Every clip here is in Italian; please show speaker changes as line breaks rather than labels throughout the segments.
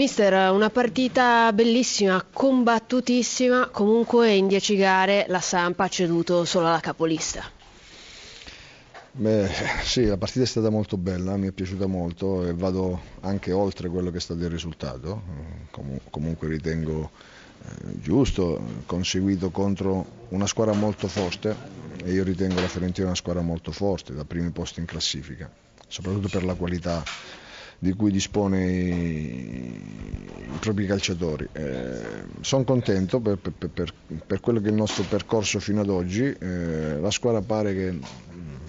Mister, una partita bellissima, combattutissima, comunque in 10 gare la Sampa ha ceduto solo alla capolista.
Beh, sì, la partita è stata molto bella, mi è piaciuta molto e vado anche oltre quello che è stato il risultato. Com- comunque ritengo eh, giusto, conseguito contro una squadra molto forte e io ritengo la Fiorentina una squadra molto forte, da primi posti in classifica, soprattutto per la qualità di cui dispone propri calciatori. Eh, sono contento per, per, per, per, quello che è il nostro percorso fino ad oggi, eh, la squadra pare che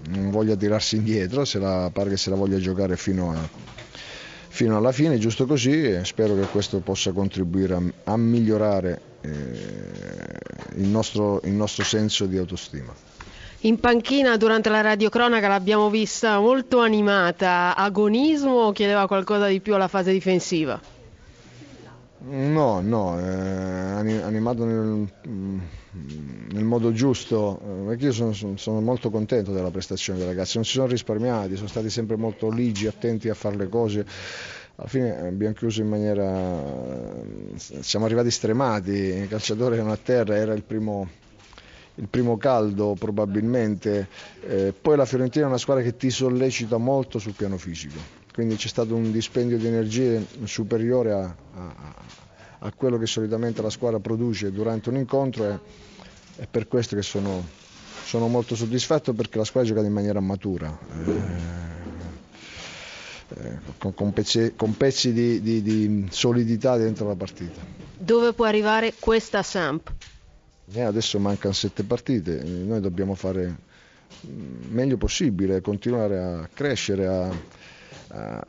non voglia tirarsi indietro, la, pare che se la voglia giocare fino, a, fino alla fine, giusto così, e spero che questo possa contribuire a, a migliorare eh, il, nostro, il nostro senso di autostima.
In panchina durante la radiocronaca l'abbiamo vista molto animata, agonismo o chiedeva qualcosa di più alla fase difensiva?
No, no, eh, animato nel, nel, modo giusto, eh, perché io sono, sono, molto contento della prestazione dei ragazzi, non si sono risparmiati, sono stati sempre molto ligi, attenti a fare le cose. Alla fine abbiamo chiuso in maniera, siamo arrivati stremati, i calciatori erano a terra, era il primo, il primo caldo probabilmente, eh, poi la Fiorentina è una squadra che ti sollecita molto sul piano fisico, quindi c'è stato un dispendio di energie superiore a, a, a quello che solitamente la squadra produce durante un incontro e, e per questo che sono, sono, molto soddisfatto perché la squadra ha giocato in maniera matura. Eh, eh con, con, pezzi, con pezzi di, di, di solidità dentro la partita.
Dove può arrivare questa Samp?
Eh, adesso mancano sette partite, noi dobbiamo fare mm, meglio possibile, continuare a crescere, a, a,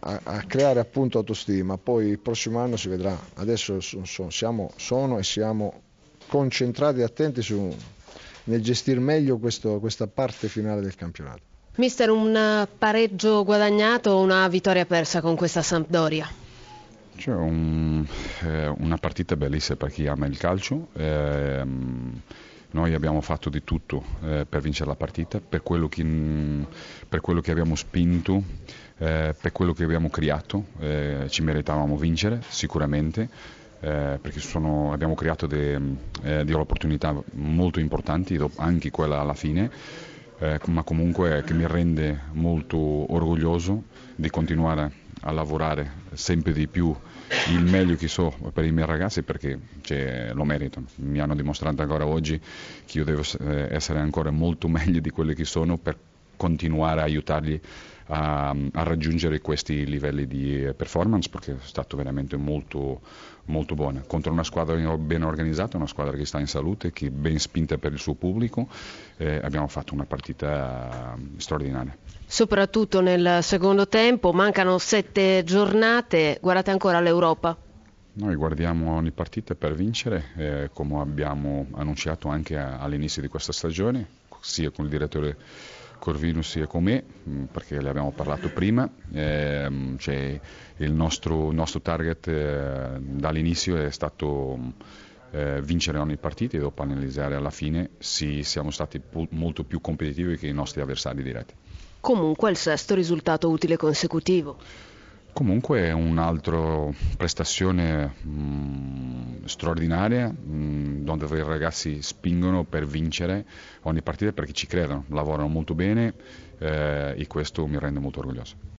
a, a, creare appunto autostima, poi il prossimo anno si vedrà. Adesso so, siamo, sono e siamo concentrati e attenti su, nel gestire meglio questo, questa parte finale del campionato.
Mister, un pareggio guadagnato o una vittoria persa con questa Sampdoria?
C'è un, eh, una partita bellissima per chi ama il calcio. Eh, noi abbiamo fatto di tutto eh, per vincere la partita, per quello che, per quello che abbiamo spinto, eh, per quello che abbiamo creato. Eh, ci meritavamo vincere sicuramente. Eh, perché sono, abbiamo creato delle opportunità molto importanti, anche quella alla fine, ma comunque che mi rende molto orgoglioso di continuare a lavorare sempre di più il meglio che so per i miei ragazzi perché cioè, lo meritano. Mi hanno dimostrato ancora oggi che io devo eh, essere ancora molto meglio di quelli che sono per continuare a aiutarli a, a, raggiungere questi livelli di performance perché è stato veramente molto, molto buono. Contro una squadra ben organizzata, una squadra che sta in salute, che è ben spinta per il suo pubblico, eh, abbiamo fatto una partita straordinaria.
Soprattutto nel secondo tempo, mancano sette giornate, guardate ancora l'Europa?
Noi guardiamo ogni partita per vincere, eh, come abbiamo annunciato anche all'inizio di questa stagione, sia con il direttore Corvinus sia con me, mm, perché le abbiamo parlato prima. Eh, cioè, il nostro, nostro target eh, dall'inizio è stato eh, vincere ogni partita e dopo analizzare alla fine se siamo stati molto più competitivi che i nostri avversari diretti.
Comunque il sesto risultato utile consecutivo.
Comunque è un'altra prestazione mh, mm, straordinaria mh, mm, dove i ragazzi spingono per vincere ogni partita perché ci credono, lavorano molto bene eh, e questo mi rende molto orgoglioso.